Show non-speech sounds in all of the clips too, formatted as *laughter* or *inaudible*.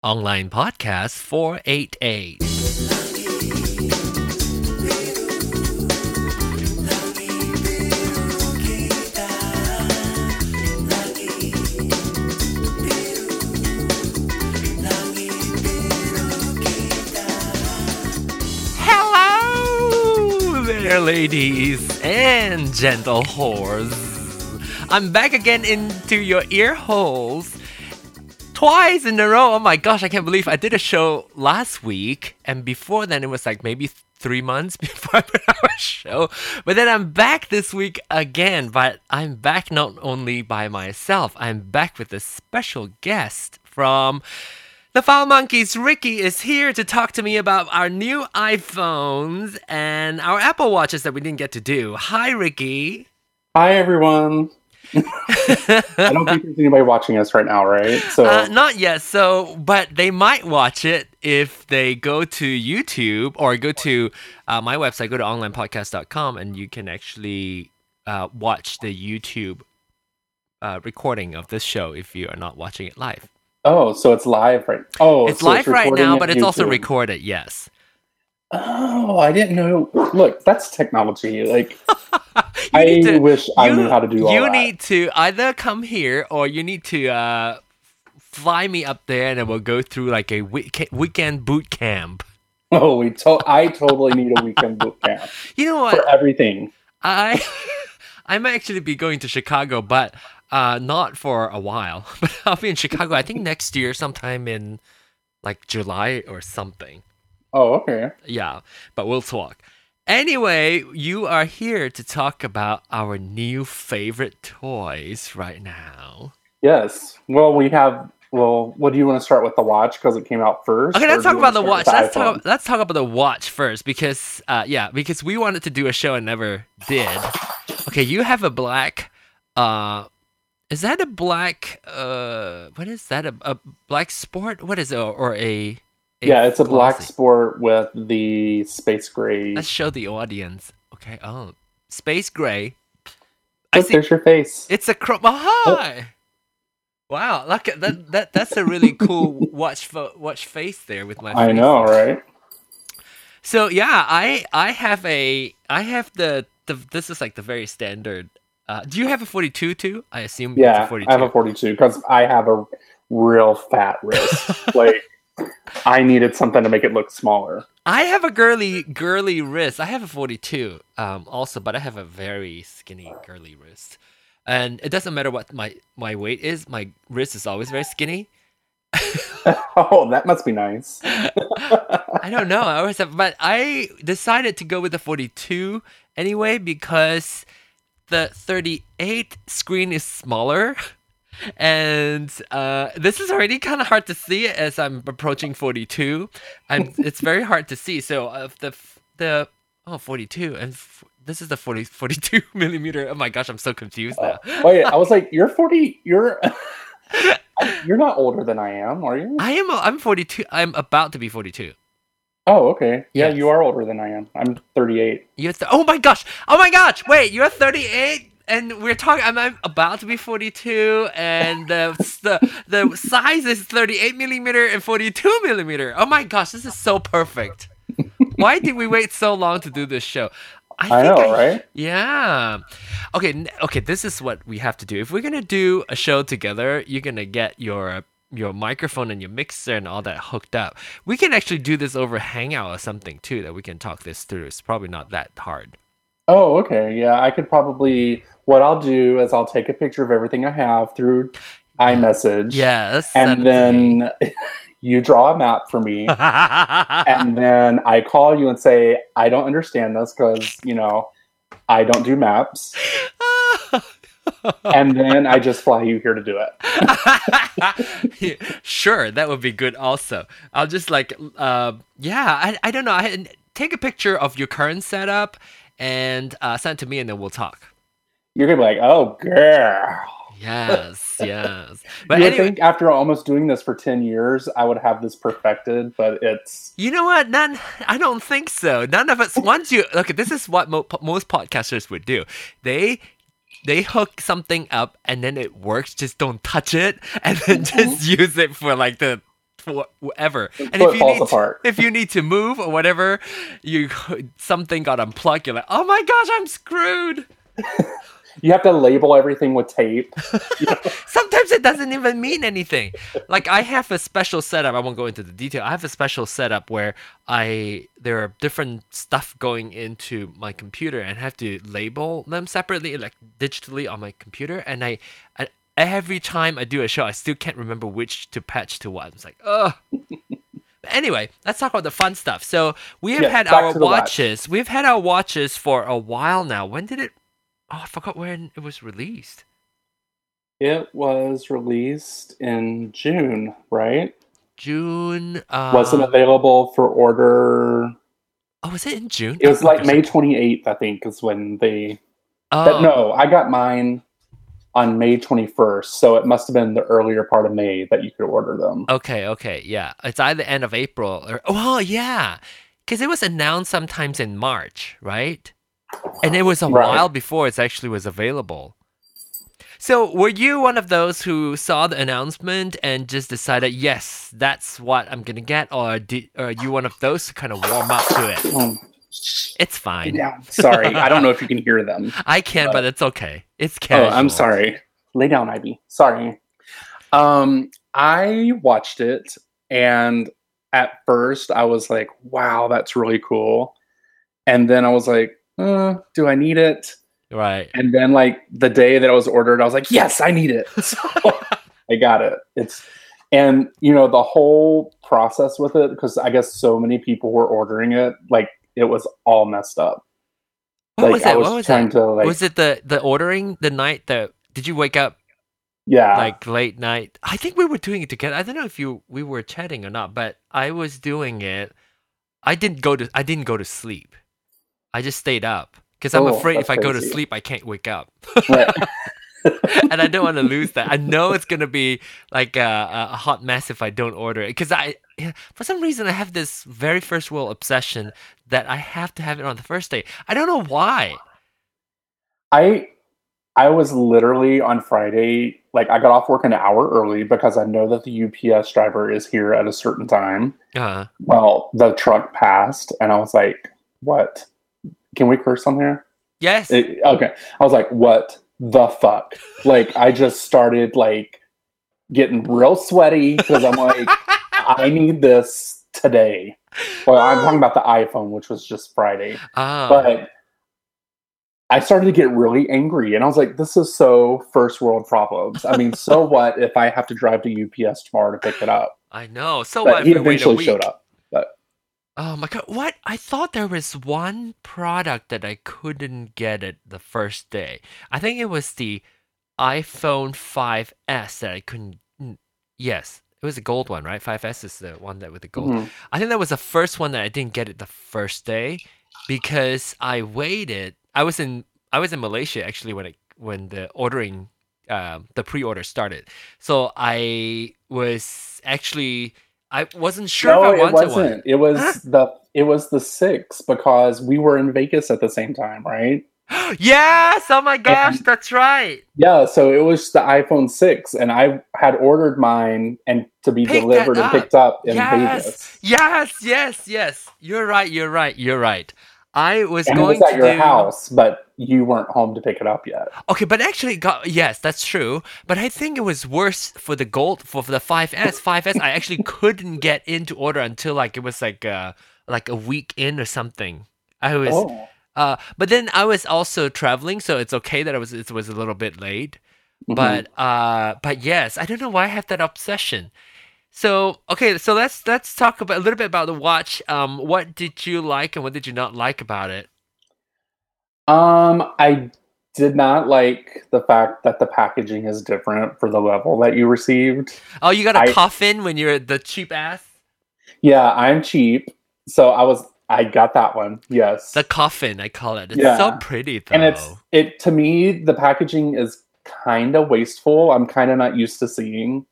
Online Podcast 488. Hello there, ladies and gentle whores. I'm back again into your ear holes twice in a row. Oh my gosh, I can't believe I did a show last week, and before then it was like maybe three months *laughs* before I put out a show. But then I'm back this week again, but I'm back not only by myself, I'm back with a special guest from the Foul Monkeys. Ricky is here to talk to me about our new iPhones and our Apple Watches that we didn't get to do. Hi, Ricky. Hi everyone. I don't think there's anybody watching us right now, right? So Uh, not yet. So, but they might watch it if they go to YouTube or go to uh, my website, go to onlinepodcast.com, and you can actually uh, watch the YouTube uh, recording of this show if you are not watching it live. oh, so it's live right? Oh, it's so live right now, but it's also recorded. Yes. Oh, I didn't know. Look, that's technology. Like *laughs* I to- wish I you- knew how to do all You that. need to either come here or you need to uh, fly me up there, and then we'll go through like a week- weekend boot camp. Oh, we to- I totally need a weekend boot *laughs* camp You know what? for everything. I *laughs* I might actually be going to Chicago, but uh, not for a while. But I'll be in Chicago. I think next year, sometime in like July or something. Oh, okay. Yeah, but we'll talk. Anyway, you are here to talk about our new favorite toys right now. Yes. Well, we have. Well, what do you want to start with the watch because it came out first? Okay, let's talk about the watch. Let's talk. Let's talk about the watch first because, uh, yeah, because we wanted to do a show and never did. Okay, you have a black. Uh, is that a black? Uh, what is that? A, a black sport? What is it? Or a? Yeah, it's a black sport with the space gray. Let's show the audience. Okay. Oh, space gray. I Look, see. there's your face. It's a crop. Oh, hi. Wow, look at that. That that's a really cool *laughs* watch fo- watch face there with my. I know, right? So yeah, I I have a I have the the this is like the very standard. Uh, do you have a 42 too? I assume it's a Yeah, 42. I have a 42 because I have a real fat wrist. *laughs* like, I needed something to make it look smaller. I have a girly girly wrist. I have a 42 um also, but I have a very skinny girly wrist. And it doesn't matter what my my weight is, my wrist is always very skinny. *laughs* *laughs* oh, that must be nice. *laughs* I don't know. I always have, but I decided to go with the 42 anyway because the 38 screen is smaller. And uh, this is already kind of hard to see as I'm approaching 42. I'm, *laughs* it's very hard to see. So uh, the the oh 42 and f- this is the 40 42 *laughs* millimeter. Oh my gosh, I'm so confused now. Wait, I was like, you're 40. You're *laughs* you're not older than I am, are you? I am I'm 42. I'm about to be 42. Oh, okay. Yeah, Yes. you are older than I am. I'm 38. You're th- oh my gosh! Oh my gosh! Wait, you're 38, and we're talking. I'm, I'm about to be 42, and the the the size is 38 millimeter and 42 millimeter. Oh my gosh, this is so perfect. Why did we wait so long to do this show? I know, right? Yeah. Okay. Okay. This is what we have to do. If we're gonna do a show together, you're gonna get your your microphone and your mixer and all that hooked up. We can actually do this over Hangout or something too. That we can talk this through. It's probably not that hard. Oh, okay. Yeah, I could probably. What I'll do is I'll take a picture of everything I have through iMessage. Yes. And it to me. then *laughs* you draw a map for me. *laughs* and then I call you and say, I don't understand this because, you know, I don't do maps. *laughs* And then I just fly you here to do it. sure, that would be good. Also, I'll just like, uh, yeah, I, I don't know. I take a picture of your current setup and uh, send it to me, and then we'll talk. You're to be like, oh, girl. Yes, *laughs* yes. But you anyway, think after almost doing this for 10 years, I would have this perfected, but it's. you know what? None. I don't think so. None of us. *laughs* Once you look, this is what mo- most podcasters would do. They they hook something up and then it works. Just don't touch it, *laughs* and then mm-hmm. just use it for like the whatever. And if you falls need apart. if you need to move or whatever, you something got unplugged. You're like, oh my gosh, I'm screwed. You have to label everything with tape. *laughs* Sometimes it doesn't even mean anything. Like I have a special setup. I won't go into the detail. I have a special setup where I there are different stuff going into my computer and I have to label them separately, like digitally on my computer. And I, I every time I do a show, I still can't remember which to patch to what. It's like, ugh. *laughs* But anyway, let's talk about the fun stuff. So we have Yes, had our the watch. watches. We've had our watches for a while now. When did it? Oh, I forgot when it was released. It was released in June, right? June. Uh, Wasn't available for order. Oh, was it in June? It was like May 28th, I think, is when they. Oh, But no, I got mine on May 21st, so it must have been the earlier part of May that you could order them. Okay, okay, yeah. It's either end of April or oh yeah, because it was announced sometimes in March, right? And it was a Right. while before it actually was available. So were you one of those who saw the announcement and just decided, yes, that's what I'm gonna get, or did, or are you one of those who kind of warm up to it? Oh, It's fine. yeah, sorry. I don't know if you can hear them. *laughs* I can, but it's okay. It's Oh. I'm sorry. Lay down, Ivy. Sorry. Um, I watched it, and at first I was like, "Wow, that's really cool," and then I was like, uh, "Do I need it?" Right. And then, like the day that I was ordered, I was like, "Yes, I need it." *laughs* So I got it. It's and you know the whole process with it because I guess so many people were ordering it, like it was all messed up. What like was I it? was, What was trying it? to like, was it the the ordering the night that did you wake up yeah, like late night. I think we were doing it together. I don't know if you we were chatting or not, but I was doing it. I didn't go to I didn't go to sleep. I just stayed up because I'm Oh, afraid if I go to sleep, I can't wake up, Right. *laughs* *laughs* and I don't want to lose that. I know it's gonna be like a, a hot mess if I don't order it because I for some reason I have this very first world obsession that I have to have it on the first day. I don't know why. I I was literally on Friday, like I got off work an hour early because I know that the UPS driver is here at a certain time. Uh, Well, the truck passed, and I was like, "What? Can we curse on here? yes. It- okay, I was like, "What the fuck?" Like I just started like getting real sweaty because I'm like, *laughs* "I need this today." Well, I'm talking about the iPhone, which was just Friday. Ah. but I started to get really angry, and I was like, "This is so first world problems." I mean, so *laughs* what if I have to drive to UPS tomorrow to pick it up? I know. So But what? he if we wait a eventually week? showed up. Oh my god, what? I thought there was one product that I couldn't get it the first day. I think it was the iPhone 5S that I couldn't. Yes, it was the gold one, right? 5S is the one that with the gold. Mhm. I think that was the first one that I didn't get it the first day because I waited. I was in I was in Malaysia actually when it when the ordering um, the pre-order started. So I was actually I wasn't sure no, if I it wanted wasn't. one. It was Huh? the it was the six because we were in Vegas at the same time, right? *gasps* yes! Oh my gosh, And- that's right. Yeah, so it was the iPhone six, and I had ordered mine and to be Pick delivered and picked up in Yes, Vegas. yes, yes, yes. You're right. You're right. You're right. I was And it going was at to your do... house, but you weren't home to pick it up yet. Okay, but actually, got yes, that's true. But I think it was worse for the gold for, for the 5S. 5S, I actually *laughs* couldn't get into order until like it was like uh like a week in or something. I was Oh. uh, but then I was also traveling, so it's okay that I was it was a little bit late. Mhm. But uh, but yes, I don't know why I have that obsession. So okay, so let's let's talk about a little bit about the watch. Um, what did you like and what did you not like about it? Um, I did not like the fact that the packaging is different for the level that you received. Oh, you got a I- coffin when you're the cheap ass. Yeah, I'm cheap, so I was I got that one. Yes. The coffin, I call it. It's Yeah. so pretty though. and it's it to me the packaging is kind of wasteful. I'm kind of not used to seeing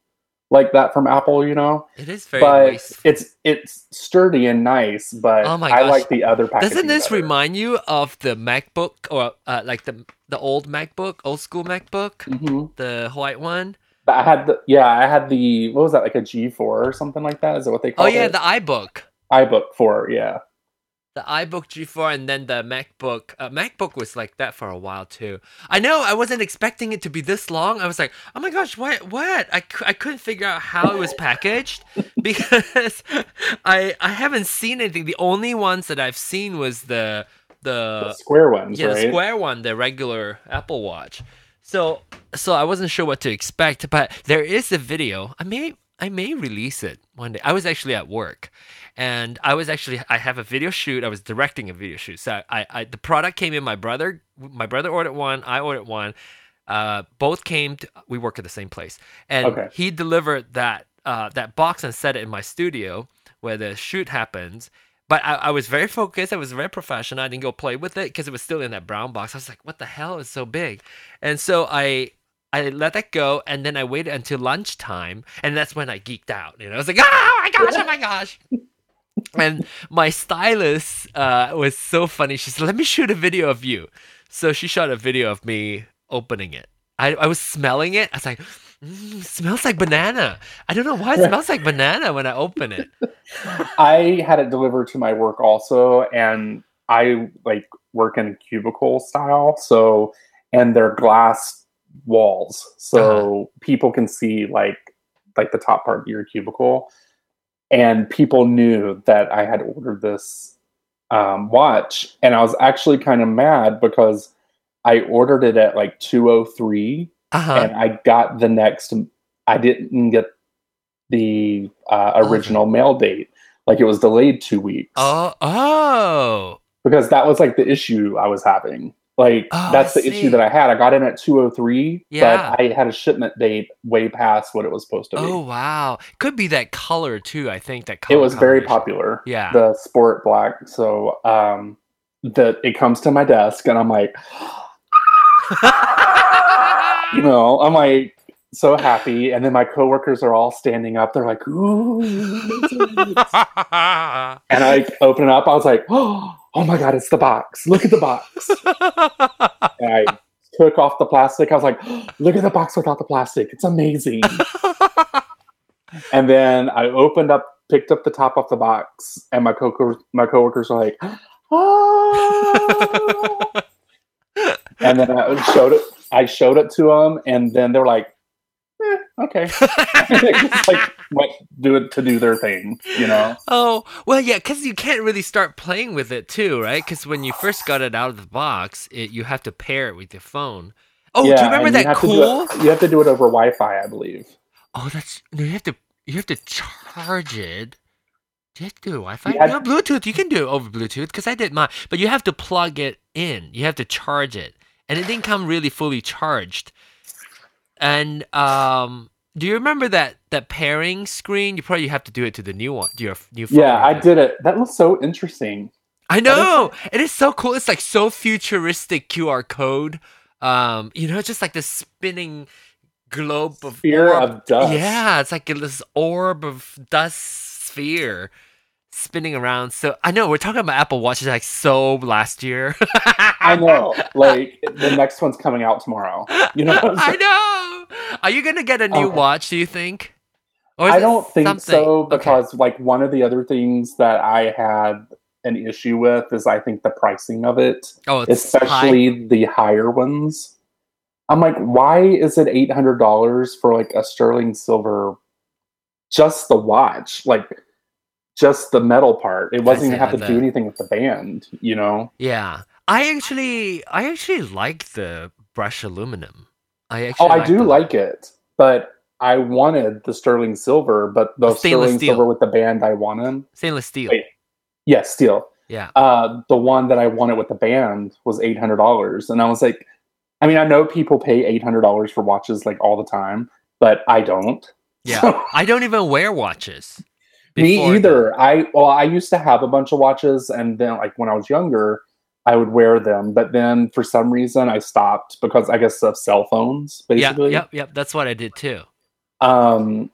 like that from Apple, you know. it is very but wasteful. it's it's sturdy and nice, but Oh my I like the other packaging. Doesn't this better. remind you of the MacBook or uh, like the the old MacBook, old school MacBook, Mhm. the white one? I had the yeah, I had the what was that like a G four or something like that? Is that what they call it? Oh it? yeah, the iBook. iBook four. Yeah. The iBook G4 and then the MacBook. Uh, MacBook was like that for a while too. I know I wasn't expecting it to be this long. I was like, oh my gosh, what? What? I, I couldn't figure out how it was packaged *laughs* because *laughs* I I haven't seen anything. The only ones that I've seen was the The the square ones, yeah right? the square one, the regular Apple Watch. So so I wasn't sure what to expect, but there is a video. I may I may release it one day. I was actually at work, and I was actually I have a video shoot. I was directing a video shoot. So I, I the product came in. My brother my brother ordered one. I ordered one. Uh, both came. To, we work at the same place, and Okay. he delivered that uh, that box and set it in my studio where the shoot happens. But I, I was very focused. I was very professional. I didn't go play with it because it was still in that brown box. I was like, "What the hell is so big?" And so I I let that go, and then I waited until lunchtime, and that's when I geeked out. You know, I was like, "Oh my gosh! Oh my gosh!" *laughs* and my stylist uh, was so funny. She said, "Let me shoot a video of you." So she shot a video of me opening it. I, I was smelling it. I was like, mm, "Smells like banana." I don't know why it smells like banana when I open it. I had it delivered to my work also, and I like work in cubicle style. So, and they're glass walls, so Uh-huh. people can see like like the top part of your cubicle. And people knew that I had ordered this um, watch, and I was actually kind of mad because I ordered it at like two oh three, Uh huh. and I got the next. I didn't get the uh, Oh. original mail date. Like it was delayed two weeks Oh, oh. because that was like the issue I was having. Like Oh, that's the issue that I had. I got in at two oh three, Yeah. but I had a shipment date way past what it was supposed to be. Oh wow. Could be that color too. I think that it was very popular. Yeah. the sport black. So um, the it comes to my desk, and I'm like, *gasps* you know, I'm like so happy, and then my coworkers are all standing up. They're like, ooh. *laughs* And I open it up. I was like, oh, *gasps* oh my God, it's the box. Look at the box. *laughs* And I took off the plastic. I was like, oh, *gasps* look at the box without the plastic. It's amazing. *laughs* and then I opened up, picked up the top off the box, and my co my coworkers were like, oh. *laughs* and then I showed it. I showed it to them, and then they were like, eh, okay. *laughs* Like went do it to do their thing, you know. oh well, yeah, because you can't really start playing with it too, right? Because when you first got it out of the box, it, you have to pair it with your phone. Oh, do you remember that do cool? it- you have to do it over Wi-Fi, I believe. Oh, that's no. You have to you have to charge it. Do you have to do Wi-Fi? You had- no, Bluetooth. You can do it over Bluetooth because I did mine. But you have to plug it in. You have to charge it, and it didn't come really fully charged. And um, do you remember that that pairing screen? You probably have to do it to the new one, your new phone. Yeah, I did it. That was so interesting. I know. It is so cool. It's like so futuristic QR code. Um, you know, just like this spinning globe of Fear orb. of dust. Yeah, it's like this orb of dust sphere spinning around. So I know we're talking about Apple Watches like so last year. I know. *laughs* Like the next one's coming out tomorrow. You know. I know. Are you gonna get a new Okay. watch? Do you think? Or I don't think something- so Okay. because like one of the other things that I had an issue with is I think the pricing of it, oh, it's high. especially the higher ones. I'm like, why is it eight hundred dollars for like a sterling silver, just the watch, like just the metal part? It wasn't even have to do anything with the band, you know? Yeah, I actually, I actually like the brush aluminum. I actually Oh, actually I do like it, but I wanted the sterling silver, but the Stainless sterling steel. silver with the band I wanted, stainless steel. Wait. yes, steel. Yeah, Uh, the one that I wanted with the band was eight hundred dollars, and I was like, I mean, I know people pay eight hundred dollars for watches like all the time, but I don't. yeah. *laughs* I don't even wear watches. Me either. I well, I used to have a bunch of watches, and then like when I was younger, I would wear them, but then for some reason I stopped because I guess of cell phones, basically. yep, yep. That's what I did too. Um,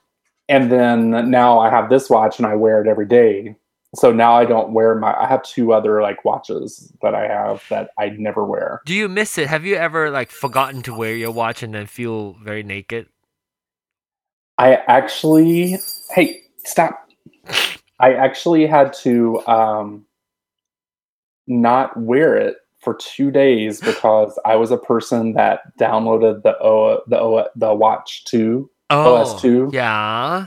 and then now I have this watch and I wear it every day. So now I don't wear my. I have two other like watches that I have that I never wear. Do you miss it? Have you ever like forgotten to wear your watch and then feel very naked? I actually, hey, stop. I actually had to um, not wear it for two days because I was a person that downloaded the o, the o, the Watch Two, Oh, OS two. Yeah.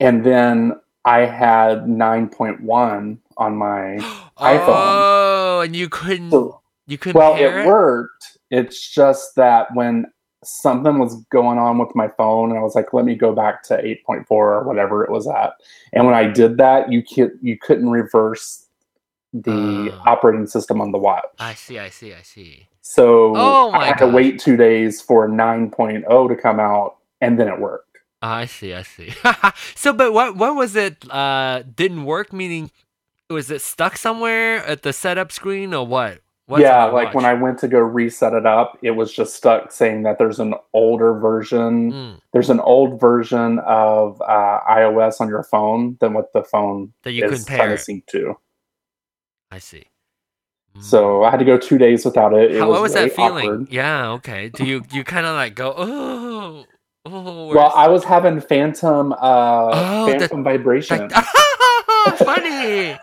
and then I had nine point one on my. *gasps* iPhone. Oh, and you couldn't. So, you couldn't. well, pair it worked. It's just that when something was going on with my phone, and I was like, "Let me go back to eight point four or whatever it was at," and when I did that, you could you couldn't reverse the Ah. operating system on the watch. I see. I see. I see. So Oh I had to wait two days for 9.0 to come out, and then it worked. I see. I see. *laughs* so, but what what was it? Uh, didn't work. Meaning, was it stuck somewhere at the setup screen or what? What's yeah, like when I went to go reset it up, it was just stuck saying that there's an older version. Mm, There's an old version of uh, iOS on your phone than what the phone that you is trying pair. to it. sync to. I see. Mm. So I had to go two days without it. it How, was what was that feeling? awkward. Yeah. Okay. Do you you kind of like go oh oh? Well, I was having phantom uh, Oh, the- phantom vibration. *laughs* *laughs* *laughs* funny. I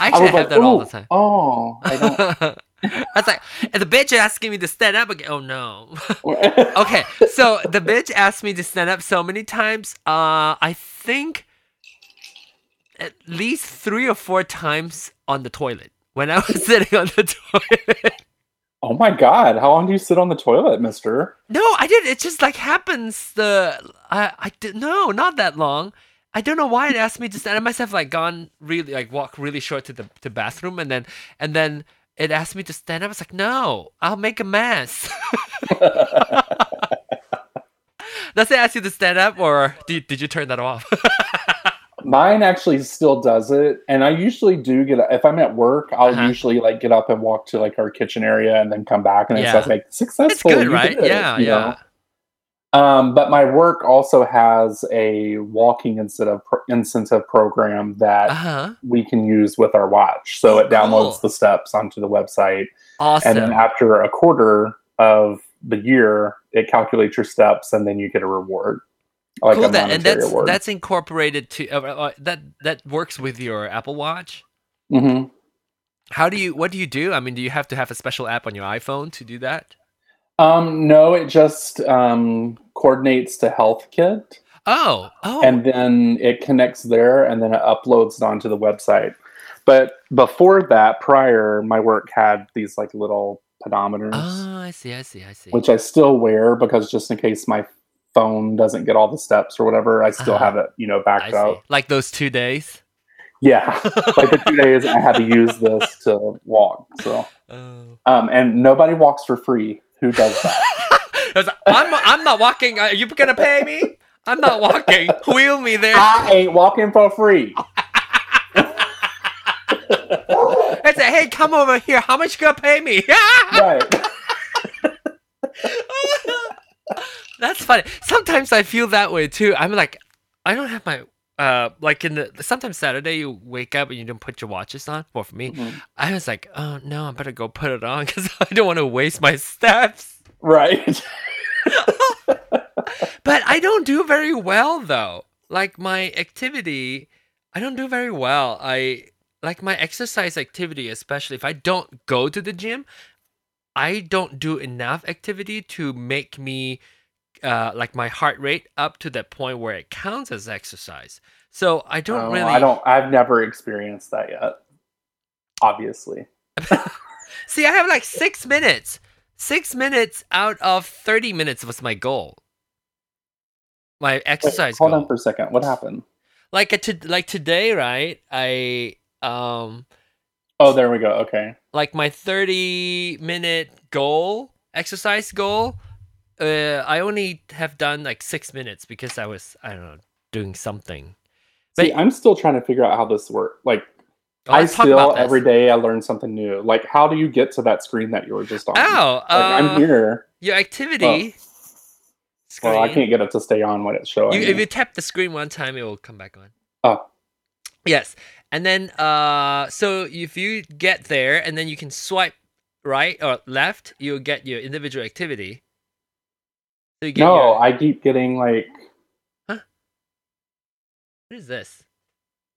I actually was have like, that all the time. Oh, I don't. *laughs* That's like, the bitch asking me to stand up again. Oh no. *laughs* okay, so the bitch asked me to stand up so many times. Uh, I think at least three or four times on the toilet when I was sitting on the toilet. Oh my god, how long do you sit on the toilet, mister? No, I did. It just like happens. The I I did no, not that long. I don't know why it asked me to stand. I must have like gone really like walk really short to the to bathroom and then and then it asked me to stand up. I was like, no, I'll make a mess. *laughs* Does it ask you to stand up or did, did you turn that off? *laughs* Mine actually still does it, and I usually do get. If I'm at work, I'll Uh-huh. usually like get up and walk to like our kitchen area, and then come back, and Yeah. it says like it's successful. good, you right? it," Yeah, yeah. know? Um, but my work also has a walking incentive pro- incentive program that Uh huh. we can use with our watch. So Oh, it downloads cool. the steps onto the website, Awesome. and then after a quarter of the year, it calculates your steps, and then you get a reward, like cool. That, and that's award. that's incorporated to uh, uh, that that works with your Apple Watch. hmm How do you? What do you do? I mean, do you have to have a special app on your iPhone to do that? Um, no, it just um, coordinates to HealthKit, Oh, oh, and then it connects there, and then it uploads it onto the website. But before that, prior, my work had these like little pedometers, oh, I see, I see, I see. which I still wear because just in case my phone doesn't get all the steps or whatever, I still Uh-huh. have it, you know, backed up. Like those two days. Yeah, like the two *laughs* days I had to use this to walk. So, Oh. um, and nobody walks for free. Who does that? *laughs* I was like, I'm I'm not walking. Are you gonna pay me? I'm not walking. Wheel me there. I ain't walking for free. I said, hey, come over here. How much you gonna pay me? *laughs* right. That's funny. Sometimes I feel that way too. I'm like, I don't have my uh like in the sometimes Saturday you wake up and you don't put your watches on. Well, for me, Mhm. I was like, oh no, I better go put it on because *laughs* I don't want to waste my steps. Right. *laughs* But I don't do very well though. Like my activity, I don't do very well. I like my exercise activity, especially if I don't go to the gym, I don't do enough activity to make me uh, like my heart rate up to that point where it counts as exercise. So I don't Oh, really. I don't. I've never experienced that yet. Obviously. *laughs* See, I have like six minutes. Six minutes out of 30 minutes was my goal. My Wait, exercise hold goal. on for a second. What happened? like a to, like today, right? I um Oh, there we go. Okay. like my 30 minute goal, exercise goal. Uh, I only have done like six minutes because I was I don't know doing something. See, I'm still trying to figure out how this works. Like, Oh, I still every day I learn something new. Like, how do you get to that screen that you were just on? Oh, Like, I'm uh, here. your activity. Screen. Well, I can't get it to stay on when it's showing. You, if you tap the screen one time, it will come back on. Oh. Yes, and then uh, so if you get there, and then you can swipe right or left, you'll get your individual activity. So no, your- I keep getting like Huh? What is this?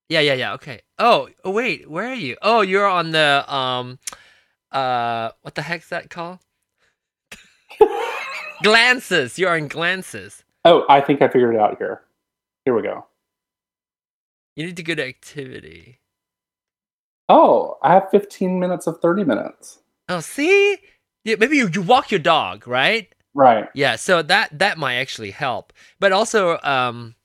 Yeah, yeah, yeah. Okay. Oh, oh, wait. Where are you? Oh, you're on the um, uh, what the heck's that called? *laughs* glances. You're in glances. Oh, I think I figured it out here. Here we go. You need to go to activity. Oh, I have 15 minutes of 30 minutes. Oh, see? Yeah, maybe you, you walk your dog, right? Right. Yeah, so that that might actually help. But also, um,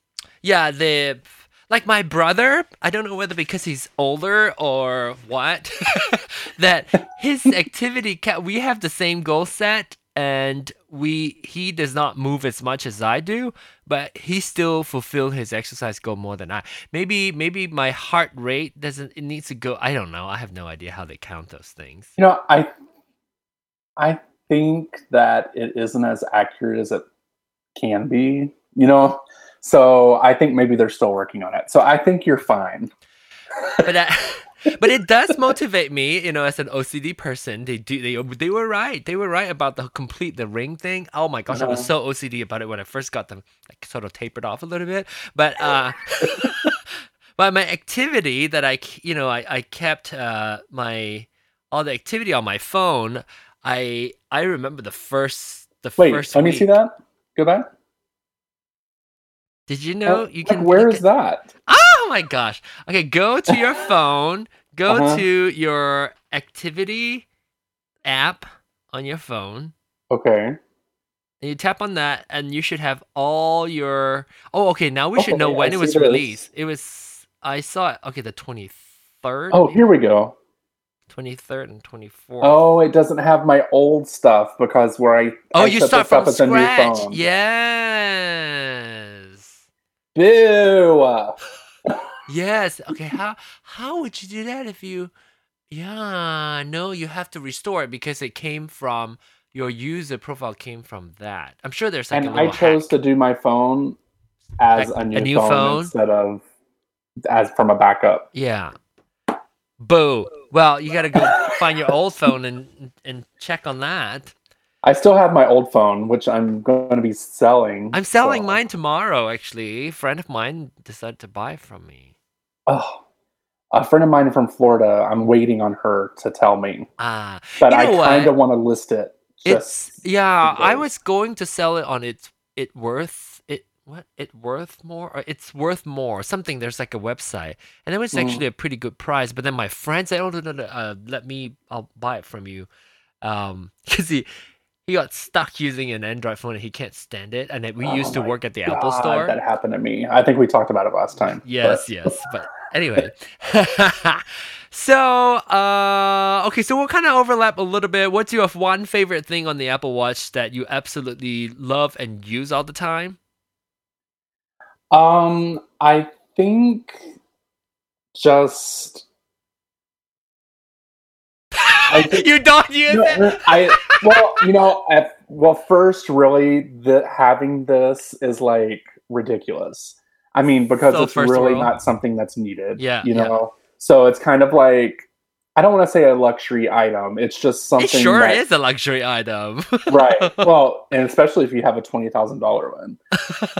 yeah, the like my brother, I don't know whether because he's older or what, *laughs* that his *laughs* activity ca- we have the same goal set and we he does not move as much as I do, but he still fulfill his exercise goal more than I. Maybe maybe my heart rate doesn't it needs to go I don't know. I have no idea how they count those things. You know, I I think that it isn't as accurate as it can be, you know. So I think maybe they're still working on it. So I think you're fine. but I, *laughs* but it does motivate me, you know, as an OCD person. They do they they were right. They were right about the complete the ring thing. Oh my gosh, I was so OCD about it when I first got them like sort of tapered off a little bit. But uh *laughs* but my activity that I you know, I I kept uh my all the activity on my phone. I I remember the first the Wait, first let me see that. Go back. Did you know Uh, you like, can Where you is that? Oh my gosh. Okay, go to your *laughs* phone, go Uh-huh. to your activity app on your phone, Okay. and you tap on that, and you should have all your. Oh, okay, now we should know when I it was this. released. It was. I saw it. Okay, the 23rd. Oh, here we go. 23rd and 24th. Oh, it doesn't have my old stuff because where I Oh, I you start from scratch. phone. Yes. Boo! Yes. Okay. How how would you do that if you? Yeah. No, you have to restore it because it came from your user profile came from that. I'm sure there's like and a I chose hack. to do my phone as Like a a new, new phone, phone? instead of as from a backup. Yeah. Boo. Well, you gotta go find your old phone and and check on that. I still have my old phone, which I'm going to be selling. I'm selling so- mine tomorrow. Actually, a friend of mine decided to buy from me. Oh, a friend of mine from Florida. I'm waiting on her to tell me, Ah, but You I know what? kind of want to list it. it's yeah. I was going to sell it on its it worth what it worth more or it's worth more something. There's like a website, and it was Mhm. actually a pretty good price. But then my friend said, "Oh no, no, no, uh, let me, I'll buy it from you," um, *laughs* because he he got stuck using an Android phone and he can't stand it. And we Oh used to work at the Apple Store. That happened to me. I think we talked about it last time. but- Yes, yes. But anyway. *laughs* so, uh okay, so we'll kind of overlap a little bit. What's your one favorite thing on the Apple Watch that you absolutely love and use all the time? Um, I think just I *laughs* think- you don't use No, it? I well, you know, at, well, first, really, the having this is like ridiculous. I mean, because So it's really world. not something that's needed. Yeah, you yeah. know. So it's kind of like I don't want to say a luxury item. It's just something. It sure that- is a luxury item. *laughs* right. Well, and especially if you have a twenty thousand dollar one.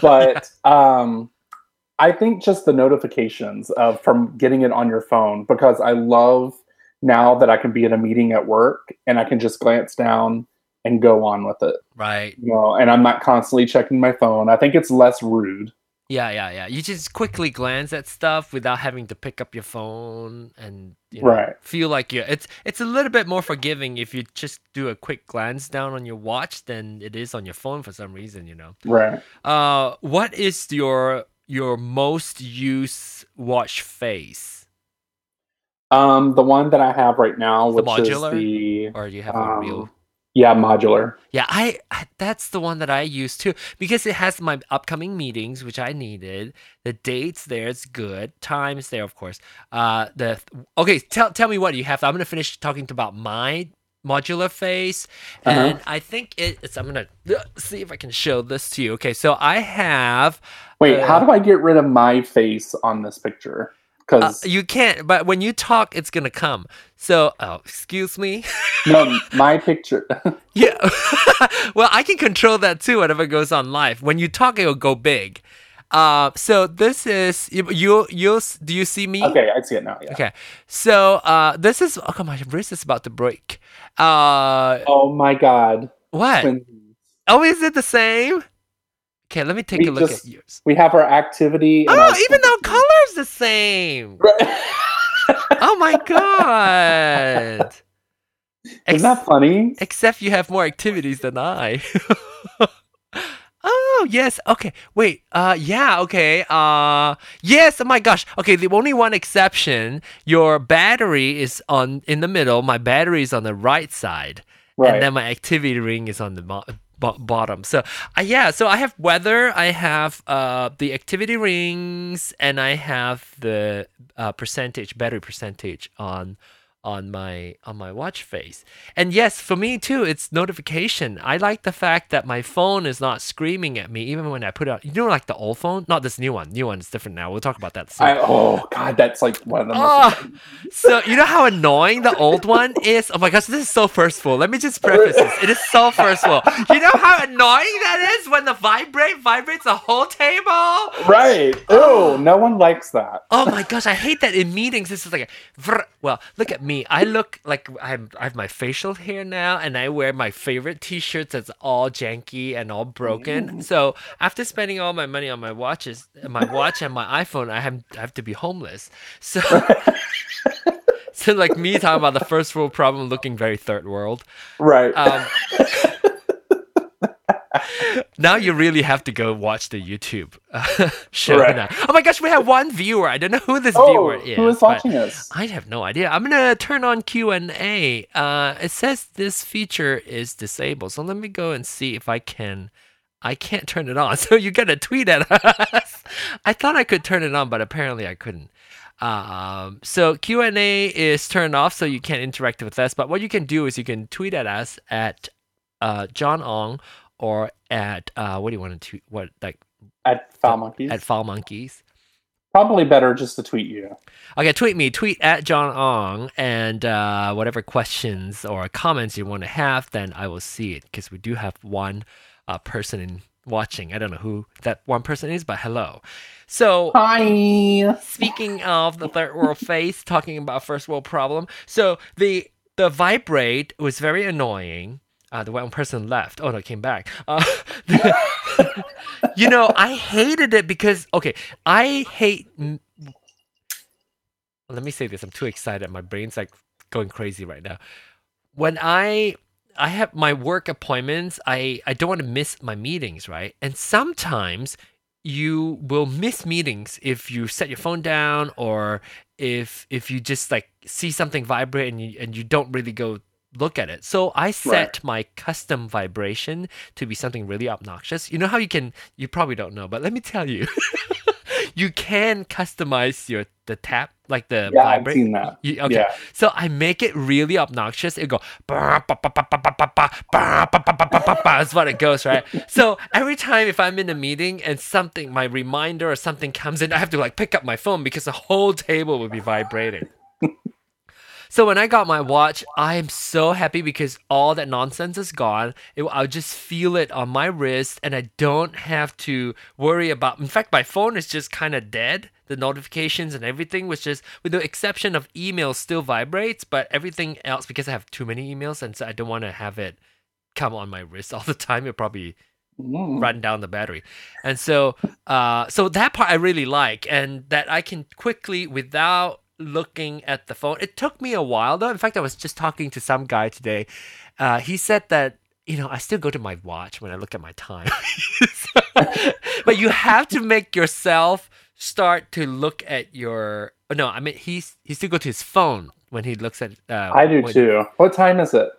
But *laughs* um, I think just the notifications of from getting it on your phone because I love now that I can be in a meeting at work and I can just glance down and go on with it. right. You know, and I'm not constantly checking my phone. I think it's less rude. Yeah, yeah, yeah. You just quickly glance at stuff without having to pick up your phone and you know, Right. feel like you it's it's a little bit more forgiving if you just do a quick glance down on your watch than it is on your phone for some reason, you know. Right. Uh what is your your most used watch face? Um, the one that I have right now, The which is the Or do you have a real um, yeah modular. Yeah, I, that's the one that I use too because it has my upcoming meetings, which I needed. The dates there, it's good. Times there, of course. Uh, the okay, tell tell me what you have. I'm gonna finish talking about my modular face, Uh-huh. and I think it, it's. I'm gonna uh, see if I can show this to you. Okay, so I have. Wait, uh, how do I get rid of my face on this picture? Uh, you can't, but when you talk, it's gonna come. So, oh, excuse me. no, my picture. *laughs* Yeah. *laughs* well, I can control that too Whatever goes on live. When you talk, it'll go big. Uh, so this is you. You do you see me? Okay, I see it now. Yeah. Okay. So uh, this is oh my wrist is about to break. Uh, Oh my god. what? Twinsies. Oh, is it the same? Okay, let me take We a look just- at yours. We have our activity. Oh, our even though twinsies. The same. Oh my *laughs* god. Isn't that funny? Except you have more activities than I. *laughs* oh yes. Okay. Wait. Uh. Yeah. Okay. Uh. Yes. Oh my gosh. Okay. The only one exception. Your battery is on in the middle. My battery is on the right side, Right. and then my activity ring is on the bo- bo- bottom. So. Uh, yeah. So I have weather. I have uh the activity rings, and I have the uh, percentage battery percentage on on my on my watch face. And yes, for me too, it's notification. I like the fact that my phone is not screaming at me even when I put it on. You know, like the old phone, not this new one. New one is different now. We'll talk about that soon. I, oh god, that's like one of the most. Oh, *laughs* so you know how annoying the old one is? Oh my gosh, this is so firstful. Let me just preface this. It is so firstful. You know how annoying that is when the vibrate vibrates the whole table? Right. Oh, no one likes that. Oh my gosh, I hate that in meetings. This is like, a well, look at me. I look like I'm, I have my facial hair now, and I wear my favorite T-shirts that's all janky and all broken. So after spending all my money on my watches, my watch and my *laughs* iPhone, I have, I have to be homeless. So. *laughs* So like me talking about the first world problem looking very third world. Right. Um, *laughs* now you really have to go watch the YouTube uh, *laughs* show Right. now. Oh my gosh, we have one viewer. I don't know who this oh, viewer is. who is watching us? I have no idea. I'm gonna turn on Q and A. Uh, it says this feature is disabled, so let me go and see if I can. I can't turn it on, *laughs* so you gotta tweet at us. I thought I could turn it on, but apparently I couldn't. Um, so Q and A is turned off, so you can't interact with us. But what you can do is you can tweet at us at uh, John Ong or at uh, what do you want to tweet? What like At Foul Monkeys. at Foul Monkeys? Probably better just to tweet you. Okay, tweet me. Tweet at John Ong, and uh, whatever questions or comments you want to have, then I will see it because we do have one uh, person in watching. I don't know who that one person is, but hello. So Hi. speaking of the third world face, talking about first world problem. So the the vibrate was very annoying. Uh, the one person left. Oh no, came back. Uh, *laughs* you know, I hated it because okay, I hate. Let me say this. I'm too excited. My brain's like going crazy right now. When I I have my work appointments, I I don't want to miss my meetings, right? And sometimes you will miss meetings if you set your phone down or if if you just like see something vibrate and you and you don't really go look at it. So I set right. my custom vibration to be something really obnoxious. You know how you can you probably don't know, but let me tell you. you can customize your the tap like the yeah. I've seen that. You, okay. Yeah. So I make it really obnoxious. It go that's what it goes, right? so every time if I'm in a meeting and something my reminder or something comes in, I have to like pick up my phone because the whole table will be vibrating. So when I got my watch, I am so happy because all that nonsense is gone. It, I'll just feel it on my wrist, and I don't have to worry about. In fact, my phone is just kind of dead. The notifications and everything was just, with the exception of email, still vibrates, but everything else because I have too many emails, and so I don't want to have it come on my wrist *laughs* all the time. It'll probably Mm. run down the battery. And so uh so that part I really like and that I can quickly without looking at the phone. It took me a while though. In fact, I was just talking to some guy today. Uh he said that you know, I still go to my watch when I look at my time. *laughs* but you have to make yourself start to look at your no, I mean he's he still go to his phone when he looks at uh I do when- too. What time is it?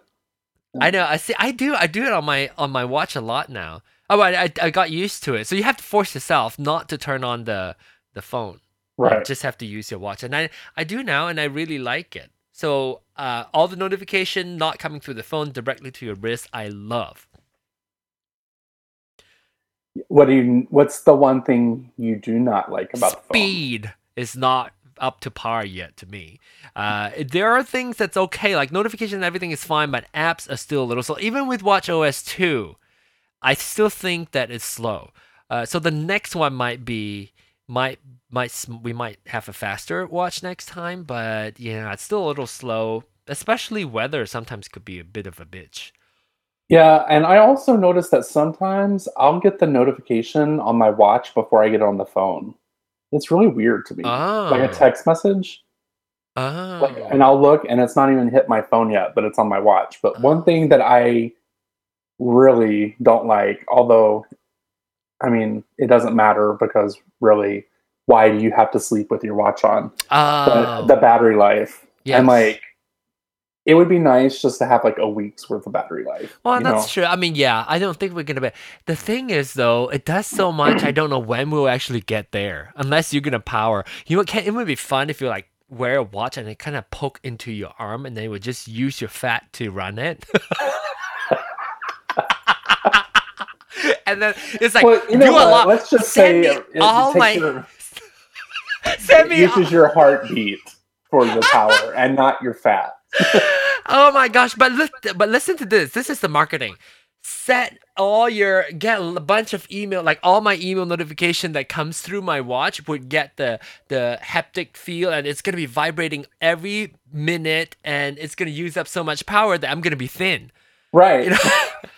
I know. I see. I do. I do it on my on my watch a lot now. Oh, I, I I got used to it. So you have to force yourself not to turn on the the phone. You Right. just have to use your watch, and I I do now, and I really like it. So uh, all the notification not coming through the phone directly to your wrist, I love. What do you? What's the one thing you do not like about the phone? Speed is not up to par yet to me. Uh, there are things that's okay, like notification and everything is fine, but apps are still a little slow. Even with Watch OS 2, I still think that it's slow. Uh, so the next one might be might might we might have a faster watch next time, but yeah, it's still a little slow. Especially weather sometimes could be a bit of a bitch. Yeah, and I also noticed that sometimes I'll get the notification on my watch before I get it on the phone. It's really weird to me. Oh, Like a oh. text message. oh, Like, and I'll look and it's not even hit my phone yet, but it's on my watch. But one Oh. thing that I really don't like, although I mean, it doesn't matter because really, why do you have to sleep with your watch on? oh, But the battery life. yes. And like it would be nice just to have like a week's worth of battery life. Well, that's know? true. I mean, yeah, I don't think we're gonna be. The thing is, though, it does so much. I don't know when we'll actually get there, unless you're gonna power. You know, what can, it would be fun if you like wear a watch and it kind of poke into your arm, and then you would just use your fat to run it. *laughs* and then it's like Well, you know do a what? lot. Let's just Send say me all my- your- *laughs* Send me. uses your heartbeat for the power and not your fat. *laughs* oh my gosh! But look, but listen to this. This is the marketing. Set all your get a bunch of email, like all my email notification that comes through my watch would get the the haptic feel, and it's gonna be vibrating every minute, and it's gonna use up so much power that I'm gonna be thin. Right. You know, *laughs*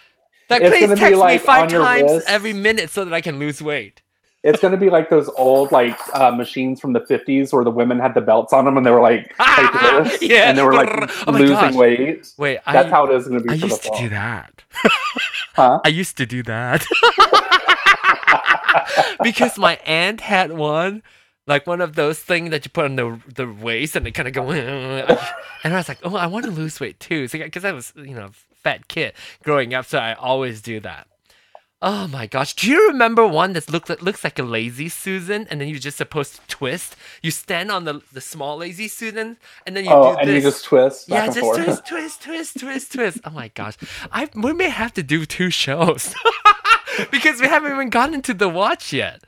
like It's please text me like, five on your times wrist. every minute so that I can lose weight. It's going to be like those old like uh, machines from the 50s where the women had the belts on them and they were like, *laughs* this, Yeah. and they were like *laughs* Oh losing gosh. weight. Wait, That's I how it is going to be I for the used to do that. *laughs* Huh? I used to do that. because my aunt had one, like one of those things that you put on the the waist and it kind of go. and I was like, oh, I want to lose weight too. So because I was, you know, fat kid growing up, so I always do that. Oh my gosh! Do you remember one that looks looks like a lazy Susan, and then you're just supposed to twist? You stand on the the small lazy Susan, and then you Oh, and you just twist back Yeah, just forth. twist, twist, twist, twist, twist. Oh my gosh, I we may have to do two shows *laughs* because we haven't even gotten into the watch yet.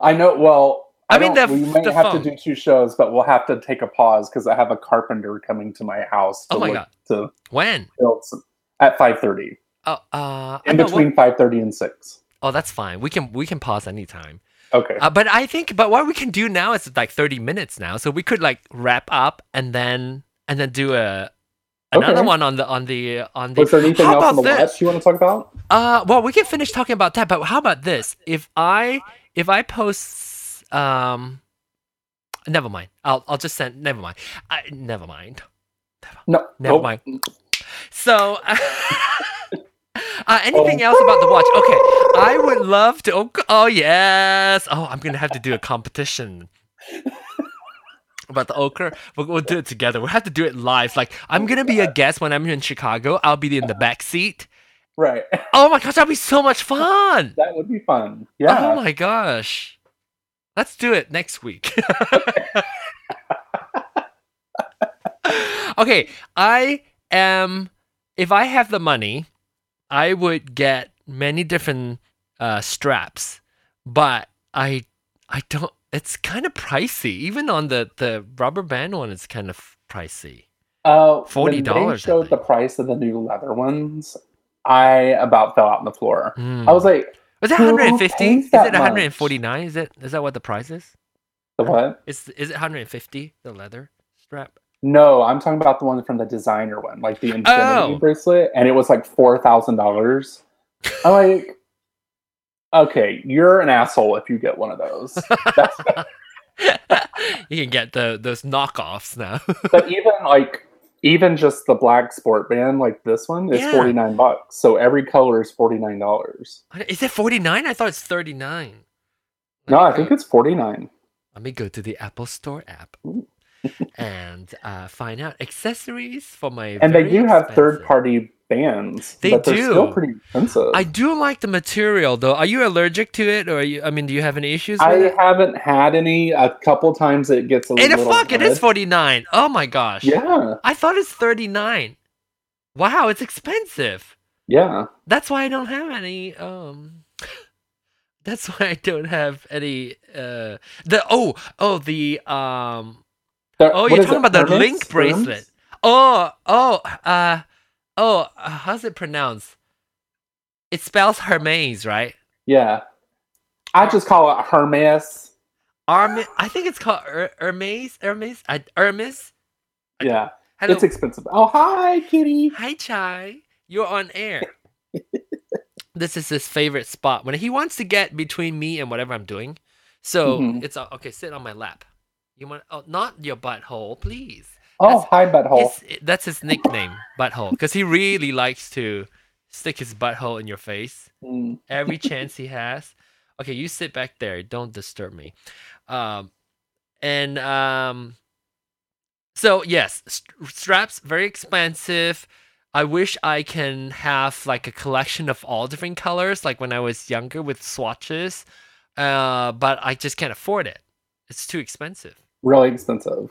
I know. Well, I I, mean, the- we might the have phone. to do two shows, but we'll have to take a pause because I have a carpenter coming to my house oh to Oh my look God. to When? build some, at 5:30. Oh, uh, In between 5:30 and 6. oh, that's fine. We can we can pause anytime. Okay. Uh, but I think, but what we can do now is like thirty minutes now, so we could like wrap up and then and then do a another Okay. one on the on the on the. Was there anything How else on the this? watch you want to talk about? Uh, well, we can finish talking about that, but how about this? If I if I post um, never mind. I'll I'll just send. Never mind. I never mind. Never, no. Never Nope. mind. So, *laughs* uh, anything else about the watch? Okay, I would love to. Oh, oh yes. Oh, I'm gonna have to do a competition. About the ochre, we'll, we'll do it together. We'll have to do it live. Like I'm gonna be a guest when I'm here in Chicago. I'll be in the back seat. Right. Oh my gosh, that'd be so much fun! That would be fun. Yeah. Oh my gosh. Let's do it next week. *laughs* *laughs* okay, I am if I have the money, I would get many different uh, straps, but I I don't it's kind of pricey. Even on the the rubber band one it's kind of pricey. Uh, $40 I They showed the price of the new leather ones. I about fell out on the floor. Hmm. I was like, Was it who 150? Is that it 149? Is it is that what the price is? the what? Is is it 150 the leather strap? No, I'm talking about the one from the designer one, like the infinity Oh. bracelet, and it was like four thousand dollars. I'm like, okay, you're an asshole if you get one of those. *laughs* *laughs* You can get the those knockoffs now. *laughs* but even like, even just the black sport band, like this one, is Yeah. forty nine bucks. So every color is forty nine dollars. is it 49? I thought it's 39. No, I think it's forty nine. Let me go to the Apple Store app Ooh. And uh, find out accessories for my. And they do have third party bands. They they're still do. pretty expensive. I do like the material though. Are you allergic to it, or you? I mean, do you have any issues I with it? haven't had any. A couple times it gets a the little. fuck! it is forty nine. Oh my gosh. Yeah, I thought it's 39. Wow, it's expensive. yeah. That's why I don't have any. Um, *laughs* that's why I don't have any. Uh, the oh oh the um Oh you're talking it, about the Hermes? link bracelet. Hermes? Oh oh uh oh uh, how's it pronounced? It spells Hermes, right? Yeah, I just call it Hermes. Arm. I think it's called Her- Hermes. Hermes. I, Hermes. Yeah, Hello. it's expensive. Oh, hi, kitty. Hi, Chai. You're on air. *laughs* this is his favorite spot when he wants to get between me and whatever I'm doing. So Mhm. it's uh, okay. Sit on my lap. You want? Oh, not your butthole, please. Oh, That's- hi, butthole. It- that's his nickname, butthole, because he really likes to stick his butthole in your face Mm. every *laughs* chance he has. Okay, you sit back there. Don't disturb me. Um, and um, so yes, st- straps very expensive. I wish I can have like a collection of all different colors, like when I was younger with swatches. Uh, but I just can't afford it. It's too expensive. Really expensive.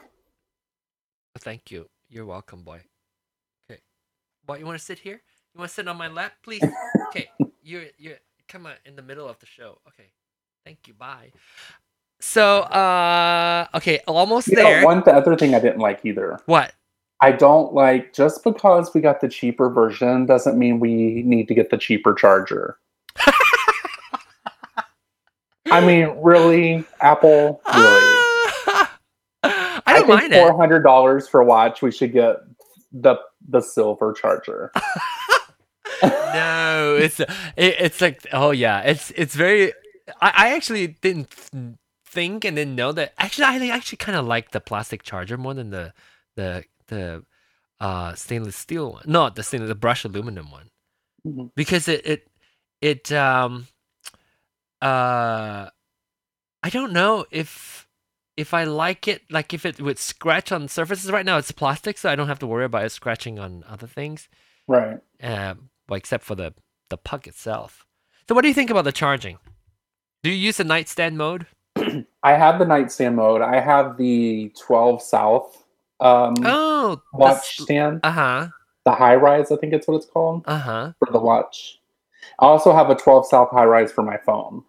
Thank you. You're welcome, boy. Okay. What you want to sit here? You want to sit on my lap, please? okay. *laughs* You're you're come on in the middle of the show. Okay. Thank you. Bye. So uh okay, almost You know, there. one th- other thing I didn't like either. What? I don't like just because we got the cheaper version doesn't mean we need to get the cheaper charger. *laughs* I mean, really, Apple, *laughs* really. Ah! I don't mind think. Four hundred dollars for a watch. We should get the the silver charger. *laughs* *laughs* no, it's it, it's like oh yeah, it's it's very. I, I actually didn't think and didn't know that. Actually, I actually kind of like the plastic charger more than the the the uh stainless steel one. Not the stainless, the brushed aluminum one, Mhm. because it it it um uh I don't know if if I like it like if it would scratch on surfaces. Right now, it's plastic, so I don't have to worry about it scratching on other things Right. uh, well, except for the the puck itself. So, what do you think about the charging? Do you use the nightstand mode? *clears throat* I have the nightstand mode. I have the 12 South um, Oh, watch stand. Uh huh. The high rise, I think it's what it's called Uh huh. for the watch. I also have a 12 South high rise for my phone.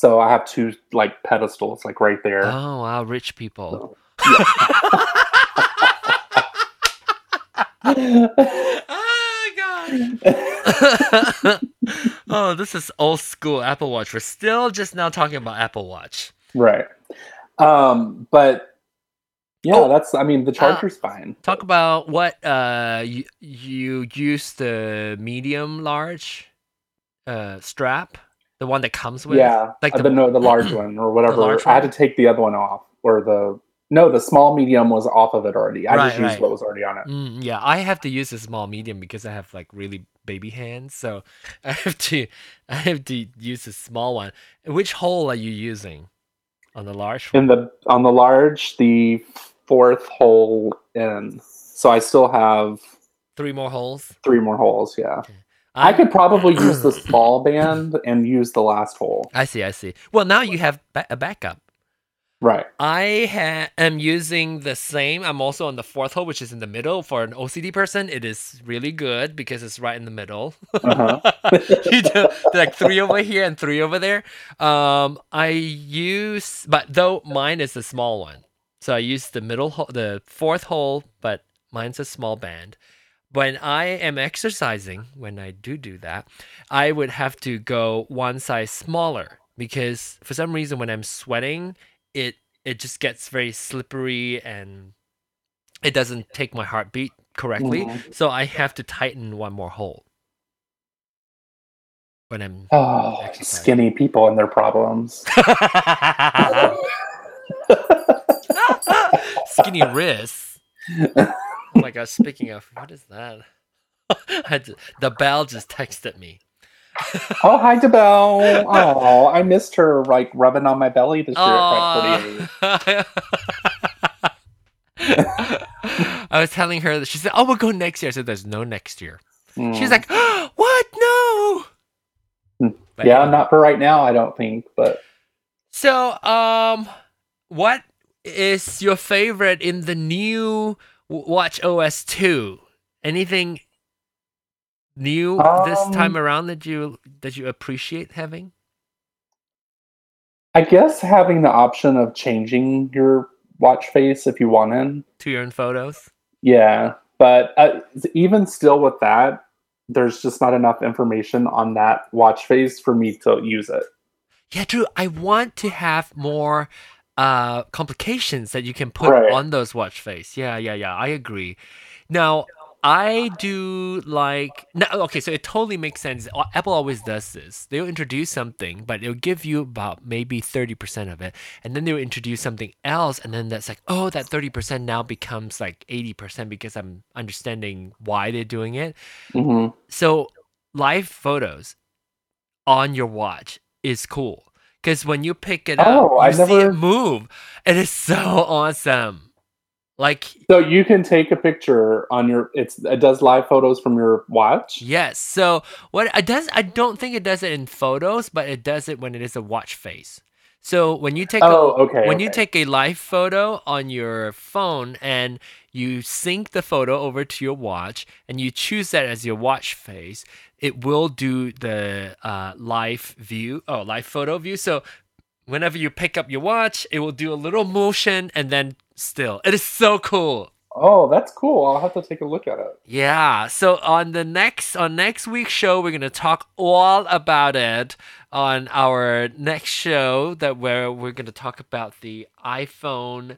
So I have two like pedestals like right there. Oh wow, rich people. oh god. *laughs* oh, this is old school Apple Watch. We're still just now talking about Apple Watch. right. Um, but yeah, Oh. that's I mean the charger's fine. Talk about what uh you, you use the medium large uh strap, the one that comes with. Yeah, like uh, the- the, no, the large *clears throat* one or whatever. large I had to take the other one off, or the no, the small medium was off of it already. I Right, just used right. what was already on it. Mm, yeah, I have to use a small medium because I have like really baby hands, so *laughs* I have to I have to use a small one. Which hole are you using on the large one? In the on the large, the fourth hole in. So I still have Three more holes. three more holes. Yeah, I could probably use the *clears throat* small band and use the last hole. I see. I see. Well, now you have ba- a backup. Right. I ha- am using the same. I'm also on the fourth hole, which is in the middle. For an OCD person, it is really good because it's right in the middle. Uh-huh. *laughs* you like three over here and three over there. Um, I use, but though mine is a small one, so I use the middle, hole, the fourth hole, but mine's a small band. When I am exercising, when I do do that, I would have to go one size smaller because for some reason when I'm sweating, it it just gets very slippery and it doesn't take my heartbeat correctly. Mhm. So I have to tighten one more hole when I'm Oh, skinny people and their problems. *laughs* *laughs* skinny wrists. *laughs* Oh my god! Speaking of, what is that? *laughs* I had the bell just texted me. oh, hi, *laughs* Debelle. Oh, I missed her like rubbing on my belly this year at Pride 48. Aw. *laughs* I was telling her that she said, "Oh, we'll go next year." I said, "There's no next year." Mm. She's like, "What? No." Hmm. But yeah, anyway. not for right now, I don't think, but So, um, what is your favorite in the new Watch OS two? Anything new this time Um, around that you that you appreciate having? I guess having the option of changing your watch face if you want To To your own photos. Yeah, but uh, even still with that, there's just not enough information on that watch face for me to use it. Yeah, true. I want to have more uh complications that you can put Right. on those watch face. Yeah, yeah, yeah. I agree. Now, I do like no, okay, so it totally makes sense. Apple always does this. They'll introduce something, but it'll give you about maybe 30% of it, and then they'll introduce something else, and then that's like, oh, that 30% now becomes like 80% because I'm understanding why they're doing it. hmm So, live photos on your watch is cool because when you pick it up, Oh, you I've see it never- move. It is so awesome. Like, So you can take a picture on your. It's it does live photos from your watch. yes. So what it does, I don't think it does it in photos, but it does it when it is a watch face. So when you take Oh, a, okay, when you take a live photo on your phone and you sync the photo over to your watch and you choose that as your watch face, it will do the uh, live view, oh, live photo view. So whenever you pick up your watch, it will do a little motion and then still. It is so cool. Oh, that's cool. I'll have to take a look at it. Yeah. So on the next on next week's show, we're gonna talk all about it on our next show that where we're gonna talk about the iPhone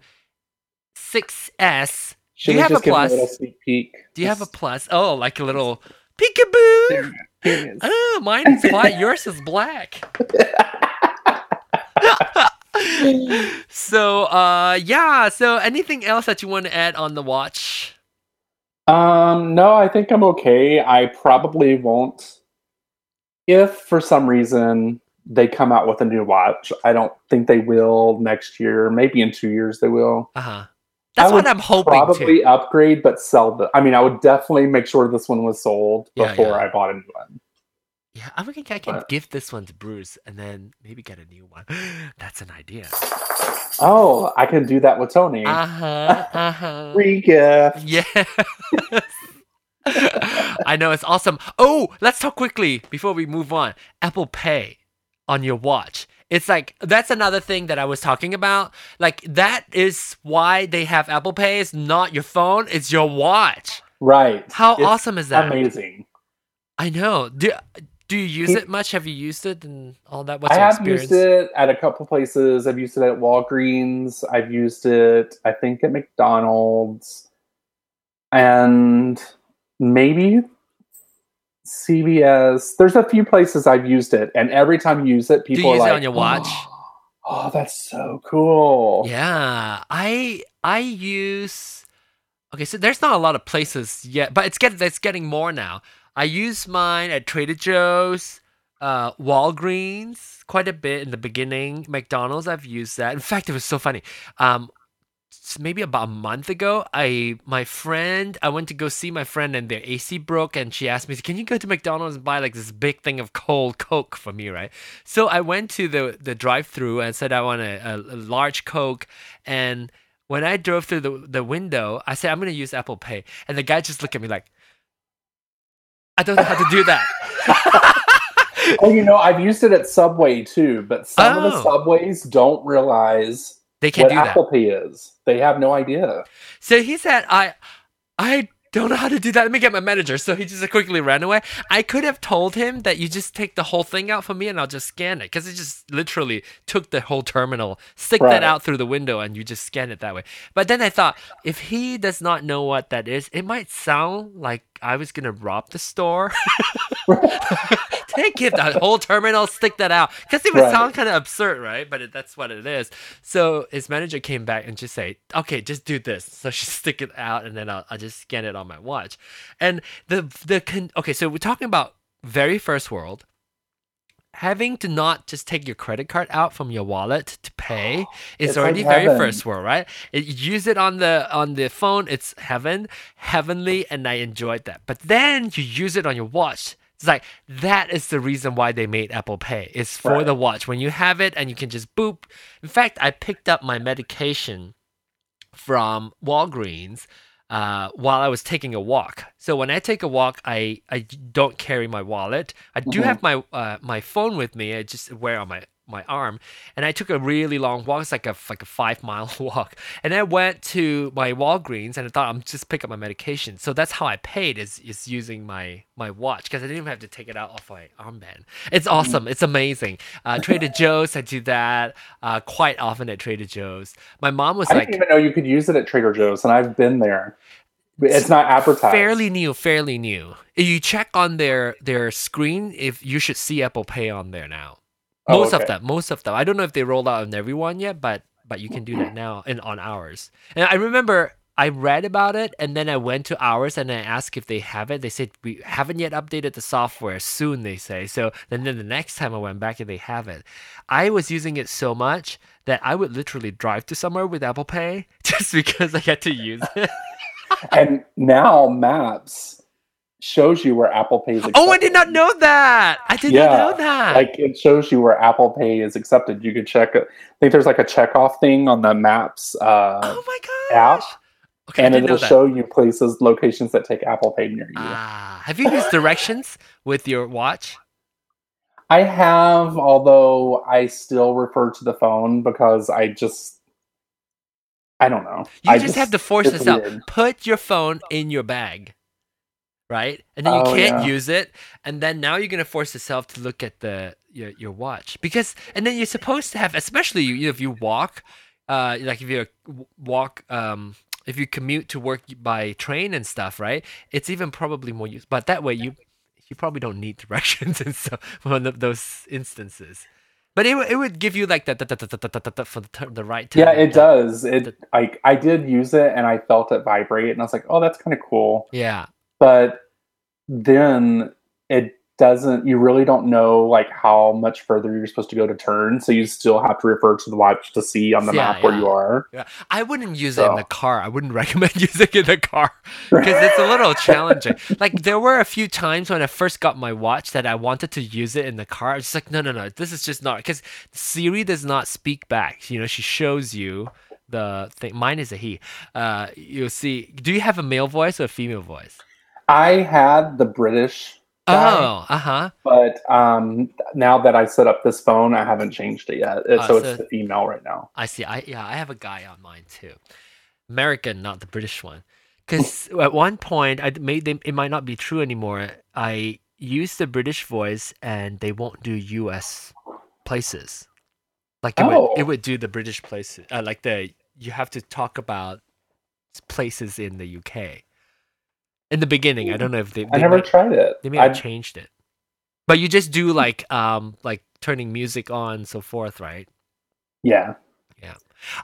6S. Should you have a plus? a sneak peek? Do you have a plus? Oh, like a little peekaboo. There it is. Oh, mine's *laughs* is white. Yours is black. *laughs* so uh yeah. So anything else that you want to add on the watch? Um, no, I think I'm okay. I probably won't. If for some reason they come out with a new watch, I don't think they will next year. Maybe in two years they will. Uh huh. That's I what I'm hoping Probably to. upgrade, but sell the. I mean, I would definitely make sure this one was sold Yeah, before yeah. I bought a new one. Yeah, I think I can But- give this one to Bruce and then maybe get a new one. *gasps* That's an idea. Oh, I can do that with Tony. Uh huh. *laughs* Uh huh. Free gift. Yeah. *laughs* I know it's awesome. Oh, let's talk quickly before we move on. Apple Pay on your watch. It's like that's another thing that I was talking about. Like that is why they have Apple Pay. It's not your phone, it's your watch. Right. How It's awesome is that? Amazing. I know. Do do you use He- it much? Have you used it and all that? What's I have experience? used it at a couple places. I've used it at Walgreens. I've used it, I think, at McDonald's, and maybe CVS. There's a few places I've used it, and every time you use it, people are use it like, on your watch? Oh, oh, that's so cool. Yeah, I I use. Okay, so there's not a lot of places yet, but it's getting it's getting more now. I use mine at Trader Joe's, uh, Walgreens quite a bit in the beginning. McDonald's I've used that. In fact, it was so funny. Um, maybe about a month ago, I my friend I went to go see my friend and their AC broke, and she asked me, "Can you go to McDonald's and buy like this big thing of cold Coke for me?" Right. So I went to the the drive-through and said I want a, a, a large Coke, and when I drove through the the window, I said I'm gonna use Apple Pay, and the guy just looked at me like, "I don't know how to do that." *laughs* Oh, you know, I've used it at Subway too, but some of the Oh. subways don't realize they can what do that. Apple Pay is. They have no idea. So he said, I I don't know how to do that. Let me get my manager. So he just quickly ran away. I could have told him that you just take the whole thing out for me and I'll just scan it. Because it just literally took the whole terminal, stick that out through the window, and you just scan it that way. But then I thought, if he does not know what that is, it might sound like I was gonna rob the store. *laughs* *laughs* Take it, the whole terminal, stick that out. Because it would Right. sound kind of absurd, right? But it, that's what it is. So his manager came back and just say, "Okay, just do this." So she *laughs* stick it out, and then I'll, I'll just scan it on my watch. And the the con- okay, so we're talking about very first world. Having to not just take your credit card out from your wallet to pay *gasps* is It's like already very first world, right? It, you use it on the on the phone, it's heaven, heavenly, and I enjoyed that. But then you use it on your watch. It's like that is the reason why they made Apple Pay. It's for Right. the watch. When you have it and you can just boop. In fact, I picked up my medication from Walgreens uh, while I was taking a walk. So when I take a walk, I, I don't carry my wallet. I do Mhm. have my uh, my phone with me. I just wear on my my arm, and I took a really long walk. It's like a like a five *laughs* mile walk, and I went to my Walgreens, and I thought I'm just pick up my medication. So that's how I paid is is using my my watch because I didn't even have to take it out off my armband. It's Mm-hmm. awesome. It's amazing. Uh, Trader *laughs* Joe's, I do that uh, quite often at Trader Joe's. My mom was I like, didn't even know you could use it at Trader Joe's, and I've been there. It's not advertised. fairly new, fairly new. You check on their their screen, if you should see Apple Pay on there now. Oh, Most of them, most of them. I don't know if they rolled out on everyone yet, but but you can do that now and on ours. And I remember I read about it and then I went to ours and I asked if they have it. They said we haven't yet updated the software. Soon they say. So then, then the next time I went back and they have it. I was using it so much that I would literally drive to somewhere with Apple Pay *laughs* just because I had to use it. and now Maps shows you where Apple Pay is. accepted. oh, I did not know that. I did Yeah, not know that. Like it shows you where Apple Pay is accepted. You could check. it. I think there's like a checkoff thing on the Maps, uh, oh my app. Okay, and it'll show you places, locations that take Apple Pay near you. Ah, have you used directions with your watch? I have, although I still refer to the phone because I just, I don't know. You I just, have to force this out. weird. Put your phone in your bag, right? And then you Oh, can't yeah. use it, and then now you're gonna force yourself to look at the your, your watch because, and then you're supposed to have, especially you, if you walk, uh, like if you walk, um, if you commute to work by train and stuff, right? It's even probably more use, but that way you you probably don't need *laughs* directions and stuff one of those instances. But it, would- it would give you like that for the, the right. Yeah, it does. It like I did use it and I felt it vibrate, and I was like, oh, that's kind of cool. Yeah. But then it doesn't. You really don't know like how much further you're supposed to go to turn, so you still have to refer to the watch to see on the Yeah, map where you are. Yeah, I wouldn't use it in the car. I wouldn't *laughs* recommend using it in the car *laughs* because it's a little challenging. Like there were a few times when I first got my watch that I wanted to use it in the car. I was just like, no, no, no, this is just not because Siri does not speak back. You know, she shows you the thing. Mine is a he. Uh, you'll see. Do you have a male voice or a female voice? I had the British, guy, Oh, uh huh. but um, now that I set up this phone, I haven't changed it yet. It- Ah, so so- it's the female right now. I see. I yeah, I have a guy on mine too. American, not the British one. Because at one point, I made them. It might not be true anymore. I use the British voice, and they won't do U.S. places. Like it would, it Oh. would do the British places. Uh, like the you have to talk about places in the UK. In the beginning, I don't know if they. I they never tried it. they may I, have changed it, but you just do like um like turning music on so forth, right? yeah. Yeah.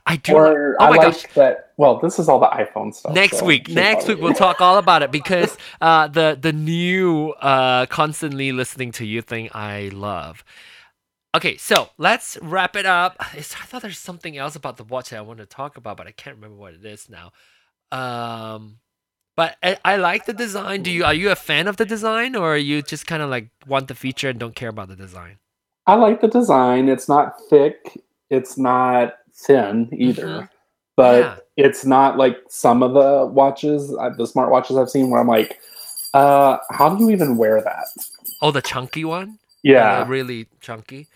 I do. Or oh I my like gosh. that. Well, this is all the iPhone stuff. next so week next week we'll talk all about it *laughs* because uh the the new uh constantly listening to you thing i love okay so let's wrap it up It's- i thought there's something else about the watch that i want to talk about but i can't remember what it is now um but I, I like the design do you are you a fan of the design or are you just kind of like want the feature and don't care about the design I like the design. It's not thick. It's not thin either. Mhm. But Yeah. it's not like some of the watches, uh, the smart watches I've seen, where I'm like, uh, how do you even wear that? oh the chunky one Yeah. uh, really chunky.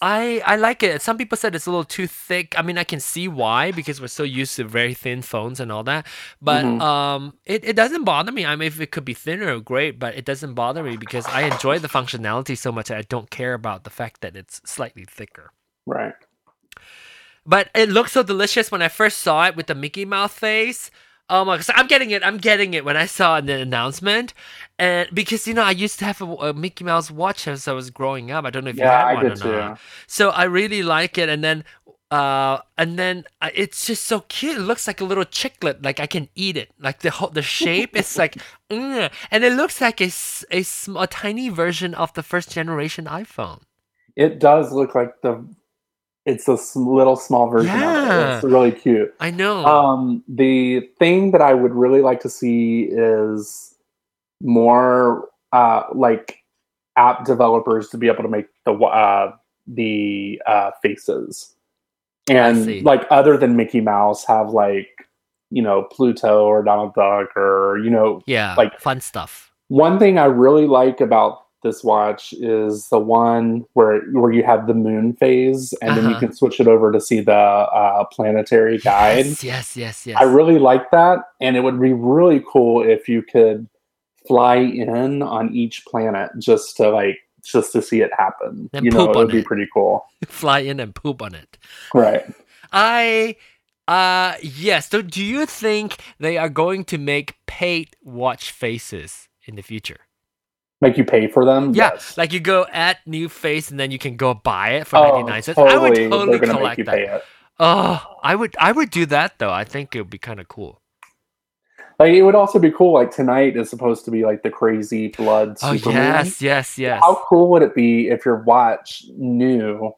I I like it. Some people said it's a little too thick. I mean, I can see why because we're so used to very thin phones and all that. But Mhm. um, it, it doesn't bother me. I mean, if it could be thinner, great. But it doesn't bother me because I enjoy the functionality so much. that I don't care about the fact that it's slightly thicker. right. But it looked so delicious when I first saw it with the Mickey Mouse face. Oh my gosh, I'm getting it. I'm getting it when I saw the announcement. And because, you know, I used to have a, a Mickey Mouse watch as I was growing up. I don't know if you Yeah, had I one did or too. not. So I really like it. And then, uh, and then uh, it's just so cute. It looks like a little chiclet. Like I can eat it. Like the whole, the shape is like, *laughs* mm, and it looks like a, a, sm- a tiny version of the first generation iPhone. It does look like the. It's a little small version of Yeah. it. It's really cute. I know. Um, the thing that I would really like to see is more uh, like app developers to be able to make the uh, the uh, faces, and like other than Mickey Mouse, have like you know Pluto or Donald Duck or you know yeah. like- fun stuff. one thing I really like about this watch is the one where where you have the moon phase, and then you Uh-huh. can switch it over to see the uh, planetary guide. Yes, yes, yes, yes. I really like that, and it would be really cool if you could fly in on each planet just to like just to see it happen. And you know, it would be it. pretty cool. *laughs* fly in and poop on it. Right. I uh yes. So do you think they are going to make paid watch faces in the future? Make you pay for them. Yeah, Yes. like you go add new face and then you can go buy it for oh, 99 cents. I would totally. totally collect that. Oh, I would I would do that though. I think it would be kind of cool. Like it would also be cool. Like tonight is supposed to be like the crazy blood. Oh supermoon. yes, yes, yes. How cool would it be if your watch knew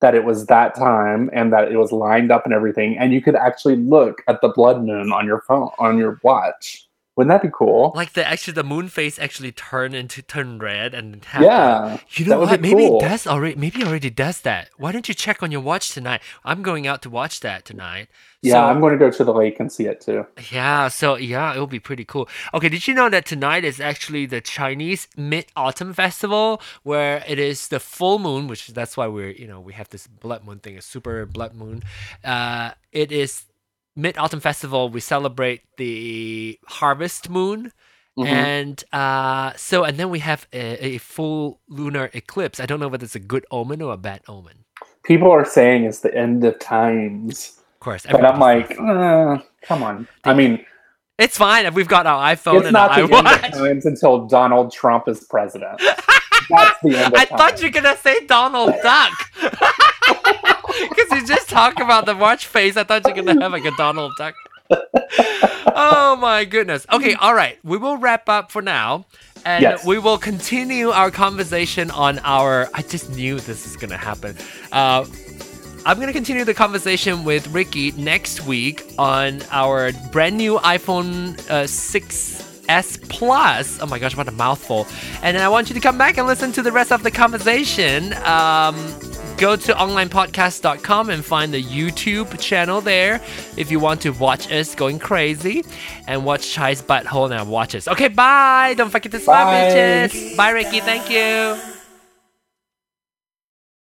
that it was that time and that it was lined up and everything, and you could actually look at the blood moon on your phone on your watch? Wouldn't that be cool? Like the actually the moon face actually turn into turn red and that- yeah, You that know would what? be Maybe cool. it does already. Maybe it already does that. Why don't you check on your watch tonight? I'm going out to watch that tonight. yeah. So- I'm going to go to the lake and see it too. Yeah, so yeah, it'll be pretty cool. Okay, did you know that tonight is actually the Chinese Mid Autumn Festival, where it is the full moon, which that's why we're you know we have this blood moon thing, a super blood moon. Uh, it is Mid Autumn Festival. We celebrate the harvest moon. Mhm. And uh, so, and then we have a, a full lunar eclipse. I don't know whether it's a good omen or a bad omen. People are saying it's the end of times, Of course, but I'm like, uh, come on. I mean, it's fine. If we've got our iPhone it's and not our the end of times until Donald Trump is president. *laughs* That's the end of I thought you were gonna say Donald Duck. *laughs* *laughs* Because you just talked about the watch face. I thought you were gonna have like a Donald Duck. *laughs* oh my goodness. Okay, all right. We will wrap up for now. And Yes. we will continue our conversation on our. I just knew this is gonna happen. Uh, I'm gonna continue the conversation with Ricky next week on our brand new iPhone uh, 6s Plus. Oh my gosh, what a mouthful! And then I want you to come back and listen to the rest of the conversation. Um, go to onlinepodcast.com and find the YouTube channel there if you want to watch us going crazy and watch Chai's butthole and watch us. Okay, bye! Don't forget to smile, bitches. Bye, Ricky. Thank you.